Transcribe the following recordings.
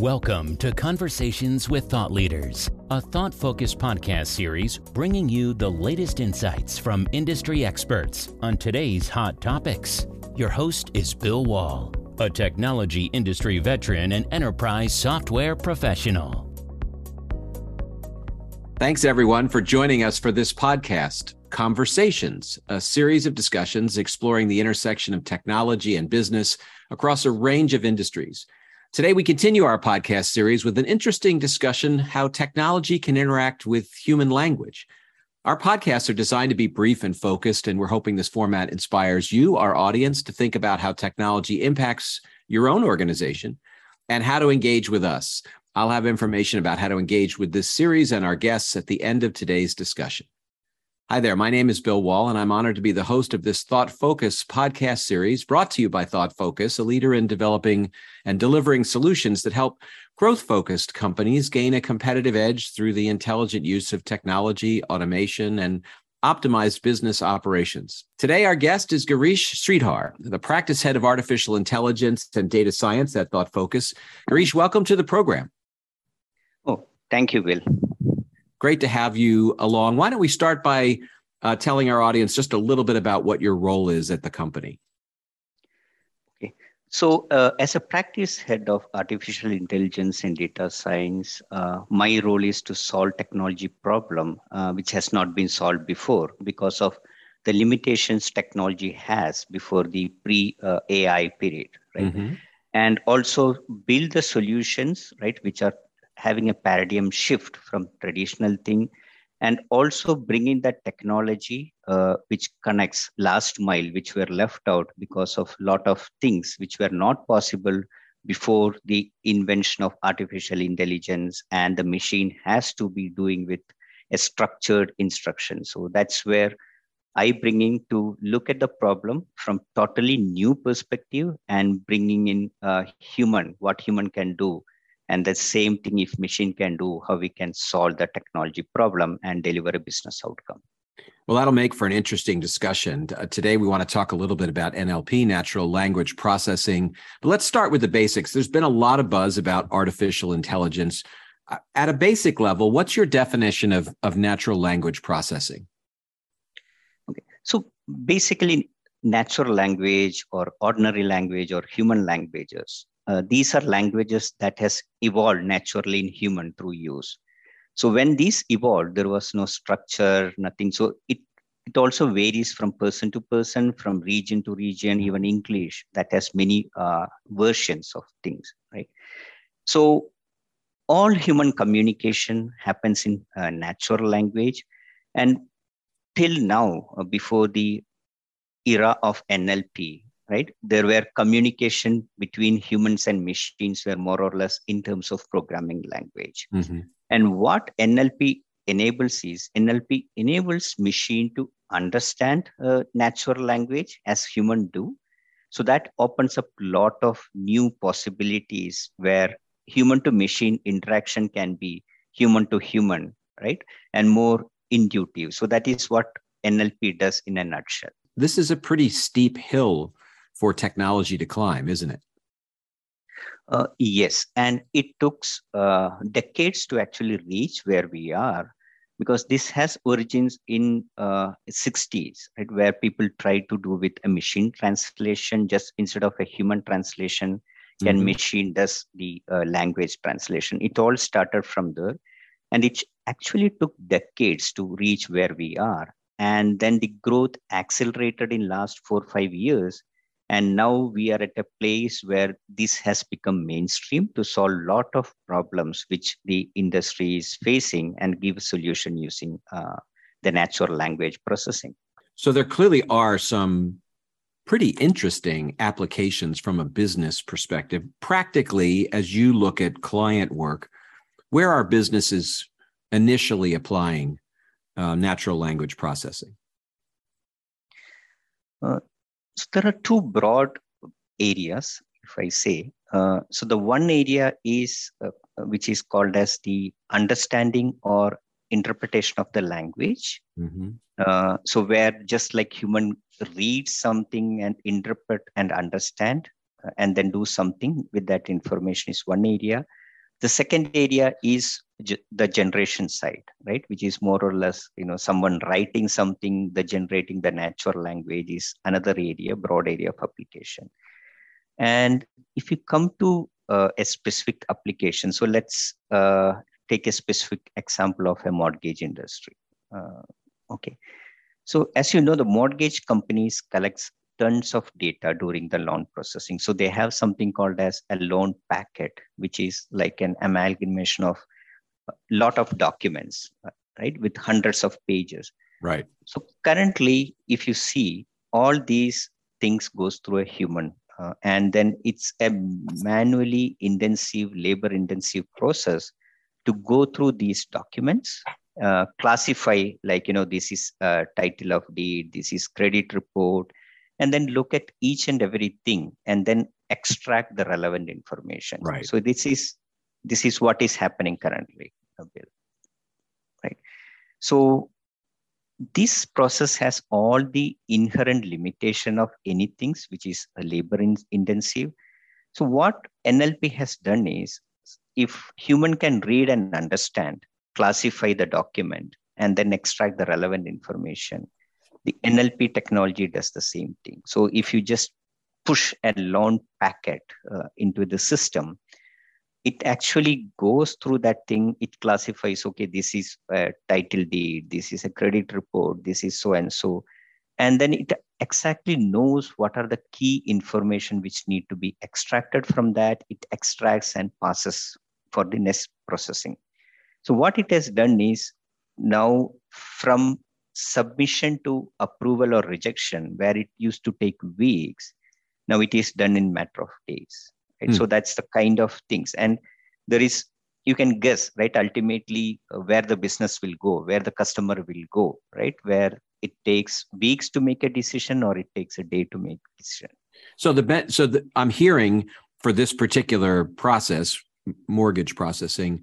Welcome to Conversations with Thought Leaders, a thought focused podcast series bringing you the latest insights from industry experts on today's hot topics. Your host is Bill Wohl, a technology industry veteran and enterprise software professional. Thanks, everyone, for joining us for this podcast, Conversations, a series of discussions exploring the intersection of technology and business across a range of industries. Today, we continue our podcast series with an interesting discussion how technology can interact with human language. Our podcasts are designed to be brief and focused, and we're hoping this format inspires you, our audience, to think about how technology impacts your own organization and how to engage with us. I'll have information about how to engage with this series and our guests at the end of today's discussion. Hi there. My name is Bill Wohl, and I'm honored to be the host of this ThoughtFocus podcast series brought to you by ThoughtFocus, a leader in developing and delivering solutions that help growth focused companies gain a competitive edge through the intelligent use of technology, automation, and optimized business operations. Today, our guest is Gireesh Sreedhar, the practice head of artificial intelligence and data science at Thought Focus. Gireesh, welcome to the program. Oh, thank you, Bill. Great to have you along. Why don't we start by uh, telling our audience just a little bit about what your role is at the company? Okay. So, uh, as a practice head of artificial intelligence and data science, uh, my role is to solve technology problem uh, which has not been solved before because of the limitations technology has before the pre AI period, right? Mm-hmm. And also build the solutions, right, which are having a paradigm shift from traditional thing and also bringing that technology uh, which connects last mile which were left out because of lot of things which were not possible before the invention of artificial intelligence and the machine has to be doing with a structured instruction. So that's where i bringing to look at the problem from totally new perspective and bringing in uh, human what human can do and the same thing if machine can do how we can solve the technology problem and deliver a business outcome well, that'll make for an interesting discussion. Uh, today, we want to talk a little bit about NLP, natural language processing. But let's start with the basics. There's been a lot of buzz about artificial intelligence. Uh, at a basic level, what's your definition of, of natural language processing? Okay. So, basically, natural language or ordinary language or human languages uh, these are languages that has evolved naturally in human through use. So when these evolved there was no structure nothing. So it it also varies from person to person from region to region even english that has many uh, versions of things right? So all human communication happens in uh, natural language. And till now uh, before the era of nlp right? There were communication between humans and machines were more or less in terms of programming language. Mm-hmm. and what nlp enables is nlp enables machine to understand uh, natural language as human do. So that opens up a lot of new possibilities where human to machine interaction can be human to human right? And more intuitive. So that is what nlp does in a nutshell. This is a pretty steep hill for technology to climb, isn't it? Uh, yes, and it took uh, decades to actually reach where we are, because this has origins in uh, 60s, right, where people tried to do with a machine translation just instead of a human translation. Can mm-hmm. machine does the uh, language translation? It all started from there, and it actually took decades to reach where we are. And then the growth accelerated in last four five years, and now we are at a place where this has become mainstream to solve a lot of problems which the industry is facing and give a solution using uh, the natural language processing. So there clearly are some pretty interesting applications from a business perspective. Practically as you look at client work where are businesses initially applying uh, natural language processing? Uh, so there are two broad areas, if I say. Uh, so the one area is uh, which is called as the understanding or interpretation of the language. Mm-hmm. Uh, so where just like human reads something and interpret and understand, uh, and then do something with that information is one area. The second area is the generation side, right? Which is more or less, you know, someone writing something, the generating the natural language is another area, broad area of application. And if you come to uh, a specific application, so let's uh, take a specific example of a mortgage industry. Uh, okay. So as you know, the mortgage companies collects tons of data during the loan processing. So they have something called as a loan packet, which is like an amalgamation of lot of documents, right, with hundreds of pages. Right. So currently, if you see, all these things goes through a human, uh, and then it's a manually intensive, labor-intensive process to go through these documents uh, classify like you know this is uh, title of deed this is credit report and then look at each and everything and then extract the relevant information right so this is this is what is happening currently right so this process has all the inherent limitation of anything which is a labor intensive so what nlp has done is if human can read and understand classify the document and then extract the relevant information the NLP technology does the same thing. So if you just push a loan packet uh, into the system, it actually goes through that thing. It classifies, okay, this is a title deed, this is a credit report, this is so and so. And then it exactly knows what are the key information which need to be extracted from that. It extracts and passes for the next processing. So what it has done is now from submission to approval or rejection, where it used to take weeks, now it is done in matter of days. Right? Mm. So that's the kind of things. And there is, you can guess, right, ultimately uh, where the business will go, where the customer will go, right, where it takes weeks to make a decision or it takes a day to make a decision. So the so the, I'm hearing for this particular process, mortgage processing,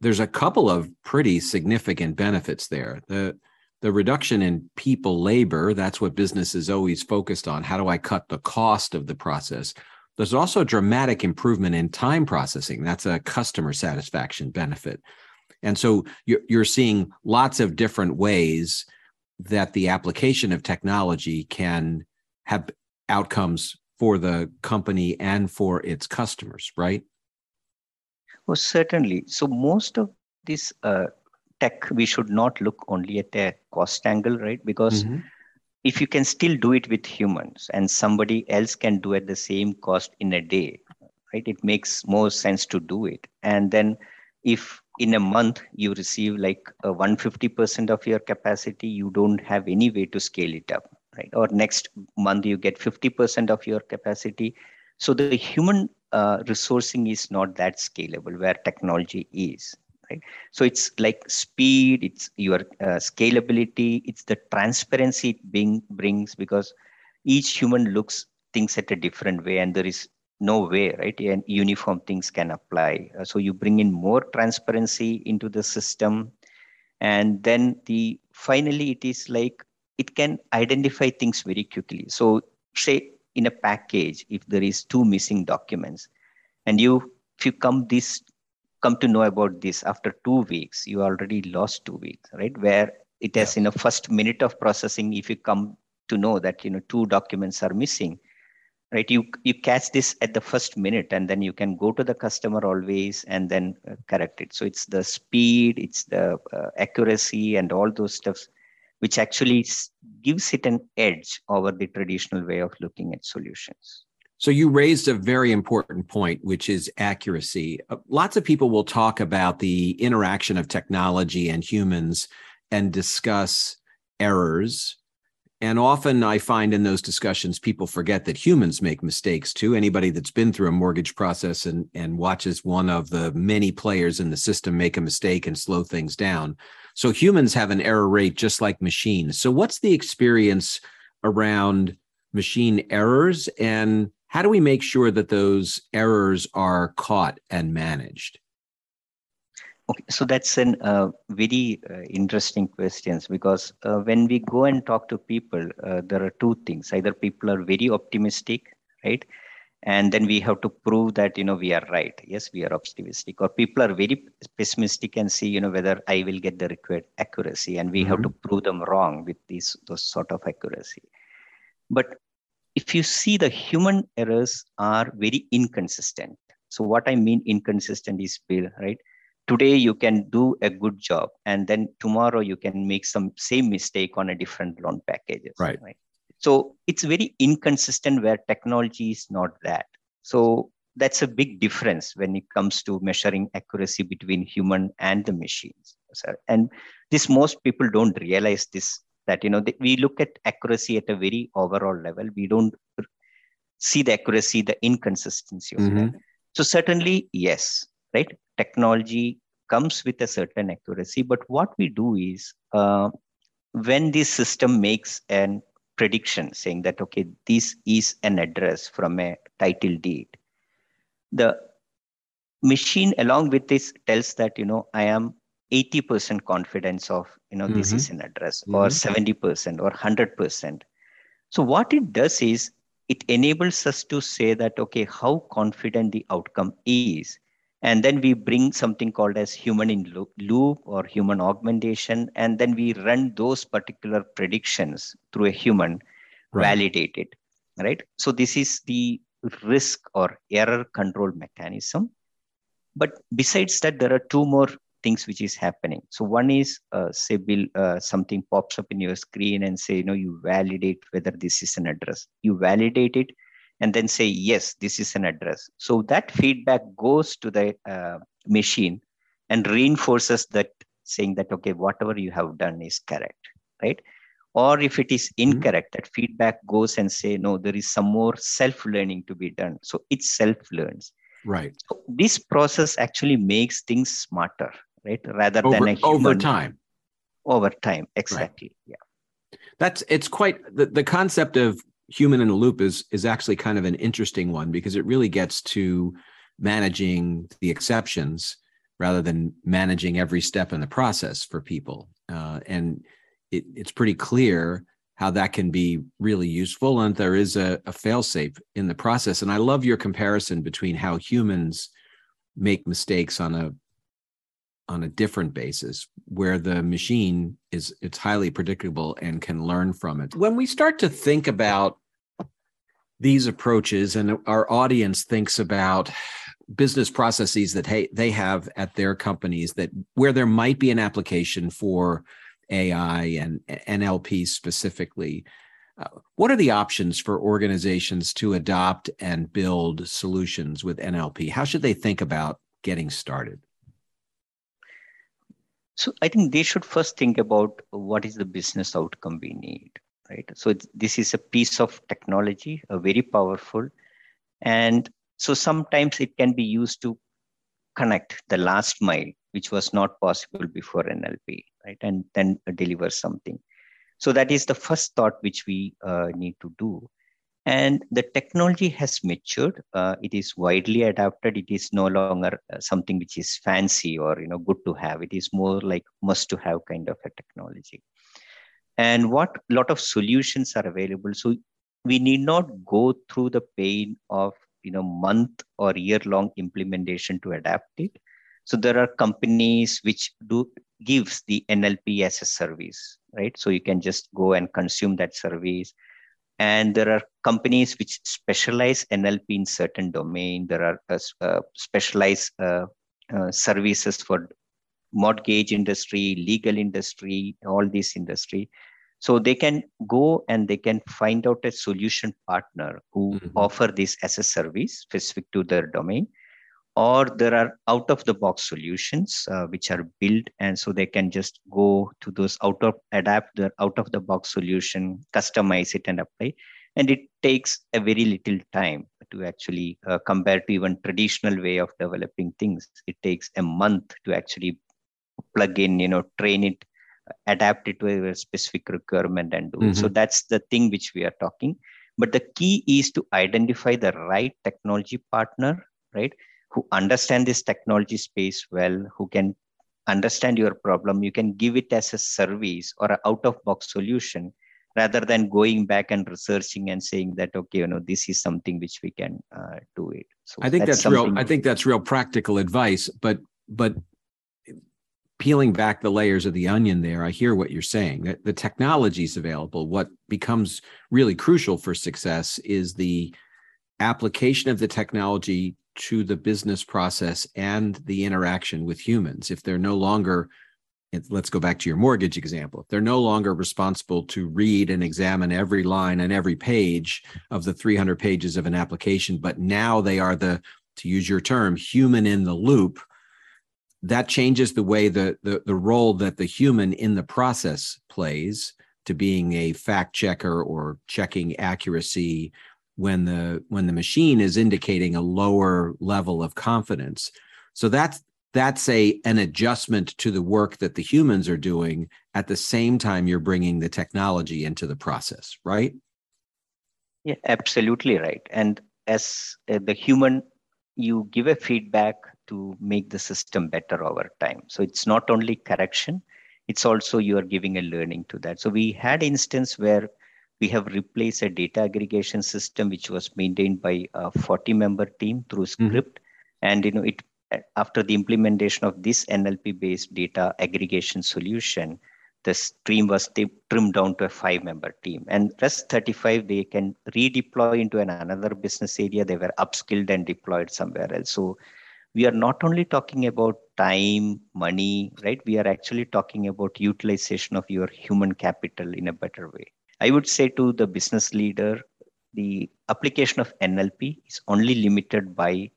there's a couple of pretty significant benefits there. The the reduction in people labor, that's what business is always focused on. How do I cut the cost of the process? There's also a dramatic improvement in time processing. That's a customer satisfaction benefit. And so you're, you're seeing lots of different ways that the application of technology can have outcomes for the company and for its customers, right? Well, certainly. So most of this uh, tech, we should not look only at a cost angle, right? Because mm-hmm. If you can still do it with humans and somebody else can do at the same cost in a day, right? It makes more sense to do it. And then if in a month you receive like a 150% of your capacity, you don't have any way to scale it up, right? Or next month you get 50% of your capacity. So the human uh, resourcing is not that scalable where technology is right? So it's like speed it's your uh, scalability it's the transparency it being, brings because each human looks things at a different way and there is no way right? And uniform things can apply. Uh, so you bring in more transparency into the system and then the finally it is like it can identify things very quickly. So say in a package if there is two missing documents and you if you come this come to know about this after two weeks, you already lost two weeks, right? Where it has in the first minute of processing, if you come to know that you know two documents are missing, right? You you catch this at the first minute, and then you can go to the customer always and then uh, correct it. So it's the speed, it's the uh, accuracy, and all those stuffs which actually gives it an edge over the traditional way of looking at solutions. So you raised a very important point, which is accuracy. Uh, lots of people will talk about the interaction of technology and humans and discuss errors. And often I find in those discussions, people forget that humans make mistakes too. Anybody that's been through a mortgage process and, and watches one of the many players in the system make a mistake and slow things down. So humans have an error rate just like machines. So what's the experience around machine errors and how do we make sure that those errors are caught and managed? Okay, so that's a uh, very uh, interesting questions because uh, when we go and talk to people, uh, there are two things. Either people are very optimistic, right, and then we have to prove that you know we are right yes we are optimistic or people are very pessimistic and see you know whether i will get the required accuracy and we mm-hmm. have to prove them wrong with these those sort of accuracy but if you see the human errors are very inconsistent so what i mean inconsistent is bill right today you can do a good job and then tomorrow you can make some same mistake on a different loan packages right, right? so it's very inconsistent where technology is not that so that's a big difference when it comes to measuring accuracy between human and the machines Sir. and this most people don't realize this that you know we look at accuracy at a very overall level. We don't see the accuracy the inconsistency of mm-hmm. that so certainly yes right? Technology comes with a certain accuracy but what we do is uh, when this system makes an prediction saying that okay this is an address from a title deed the machine along with this tells that you know i am 80% confidence of you know mm-hmm. this is an address mm-hmm. or 70% or 100% so what it does is it enables us to say that okay how confident the outcome is and then we bring something called as human in loop or human augmentation and then we run those particular predictions through a human right. validate it right so this is the risk or error control mechanism but besides that there are two more things which is happening so one is uh, say bill uh, something pops up in your screen and say you know you validate whether this is an address you validate it and then say, yes, this is an address. So that feedback goes to the uh, machine and reinforces that saying that, okay, whatever you have done is correct, right? Or if it is mm-hmm. incorrect, mm-hmm. that feedback goes and say, no, there is some more self-learning to be done. So it self-learns. Right. So this process actually makes things smarter, right? Rather over, than a human, over time. Over time, exactly. Right. Yeah. That's it's quite the, the concept of human in a loop is is actually kind of an interesting one because it really gets to managing the exceptions rather than managing every step in the process for people uh, and it, it's pretty clear how that can be really useful and there is a, a fail-safe in the process and i love your comparison between how humans make mistakes on a on a different basis where the machine is it's highly predictable and can learn from it. When we start to think about these approaches and our audience thinks about business processes that hey, they have at their companies that where there might be an application for ai and nlp specifically uh, what are the options for organizations to adopt and build solutions with nlp how should they think about getting started so I think they should first think about what is the business outcome we need, right? So this is a piece of technology, a very powerful, and so sometimes it can be used to connect the last mile, which was not possible before NLP, right? And then deliver something. So that is the first thought which we uh, need to do and the technology has matured. Uh, it is widely adopted it is no longer uh, something which is fancy or you know good to have. It is more like must to have kind of a technology. And what lot of solutions are available. So we need not go through the pain of you know month or year long implementation to adapt it. So there are companies which do gives the nlp as a service right? So you can just go and consume that service and there are companies which specialize nlp in certain domain. There are uh, uh, specialized uh, uh, services for mortgage industry legal industry all this industry. So they can go and they can find out a solution partner who mm-hmm. offer this as a service specific to their domain or there are out of the box solutions uh, which are built and so they can just go to those out of adapt the out of the box solution customize it and apply. And it takes a very little time to actually uh, compare to even traditional way of developing things. It takes a month to actually plug in you know train it adapt it to a specific requirement and do mm-hmm. it. So that's the thing which we are talking. But the key is to identify the right technology partner right who understand this technology space well, who can understand your problem. You can give it as a service or an out of box solution rather than going back and researching and saying that okay you know this is something which we can uh, do it so i think that's, that's real i think that's real practical advice but but peeling back the layers of the onion there i hear what you're saying that the technology is available what becomes really crucial for success is the application of the technology to the business process and the interaction with humans. If they're no longer let's go back to your mortgage example if they're no longer responsible to read and examine every line and every page of the 300 pages of an application but now they are the to use your term human in the loop that changes the way the, the the role that the human in the process plays to being a fact checker or checking accuracy when the when the machine is indicating a lower level of confidence. So that's that's a an adjustment to the work that the humans are doing at the same time you're bringing the technology into the process right? Yeah absolutely right. And as uh, the human you give a feedback to make the system better over time. So it's not only correction it's also you are giving a learning to that. So we had instance where we have replaced a data aggregation system which was maintained by a 40 member team through mm-hmm. script mm-hmm. and you know it after the implementation of this NLP based data aggregation solution, the stream was trimmed down to a five member team. And rest 35, they can redeploy into an another business area. They were upskilled and deployed somewhere else. So we are not only talking about time, money, right? We are actually talking about utilization of your human capital in a better way. I would say to the business leader, the application of NLP is only limited by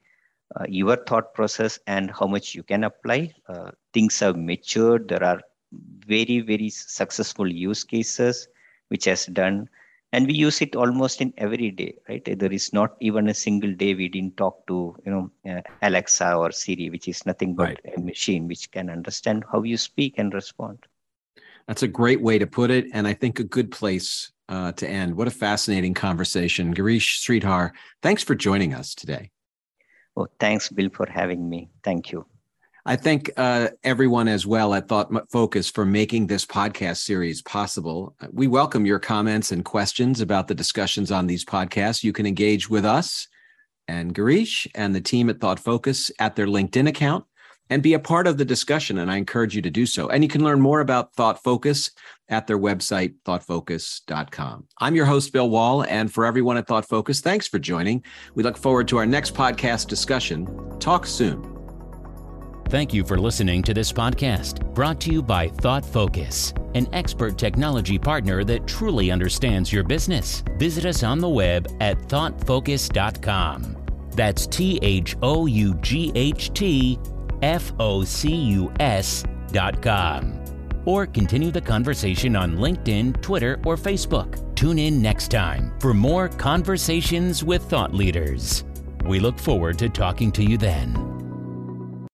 uh, your thought process and how much you can apply. Uh, things have matured. There are very, very successful use cases which has done. And we use it almost in every day, right? There is not even a single day we didn't talk to, you know, uh, Alexa or Siri, which is nothing but right. a machine which can understand how you speak and respond. That's a great way to put it, and I think a good place uh, to end. What a fascinating conversation, Gireesh Sreedhar. Thanks for joining us today. Oh, thanks, Bill, for having me. Thank you. I thank uh, everyone as well at Thought Focus for making this podcast series possible. We welcome your comments and questions about the discussions on these podcasts. You can engage with us and Gireesh and the team at ThoughtFocus at their LinkedIn account and be a part of the discussion. And I encourage you to do so. And you can learn more about ThoughtFocus at their website, thoughtfocus.com. I'm your host, Bill Wohl. And for everyone at ThoughtFocus, thanks for joining. We look forward to our next podcast discussion. Talk soon. Thank you for listening to this podcast brought to you by ThoughtFocus, an expert technology partner that truly understands your business. Visit us on the web at thoughtfocus.com. That's T H O U G H T focus.com. Or continue the conversation on LinkedIn, Twitter, or Facebook. Tune in next time for more conversations with thought leaders. We look forward to talking to you then.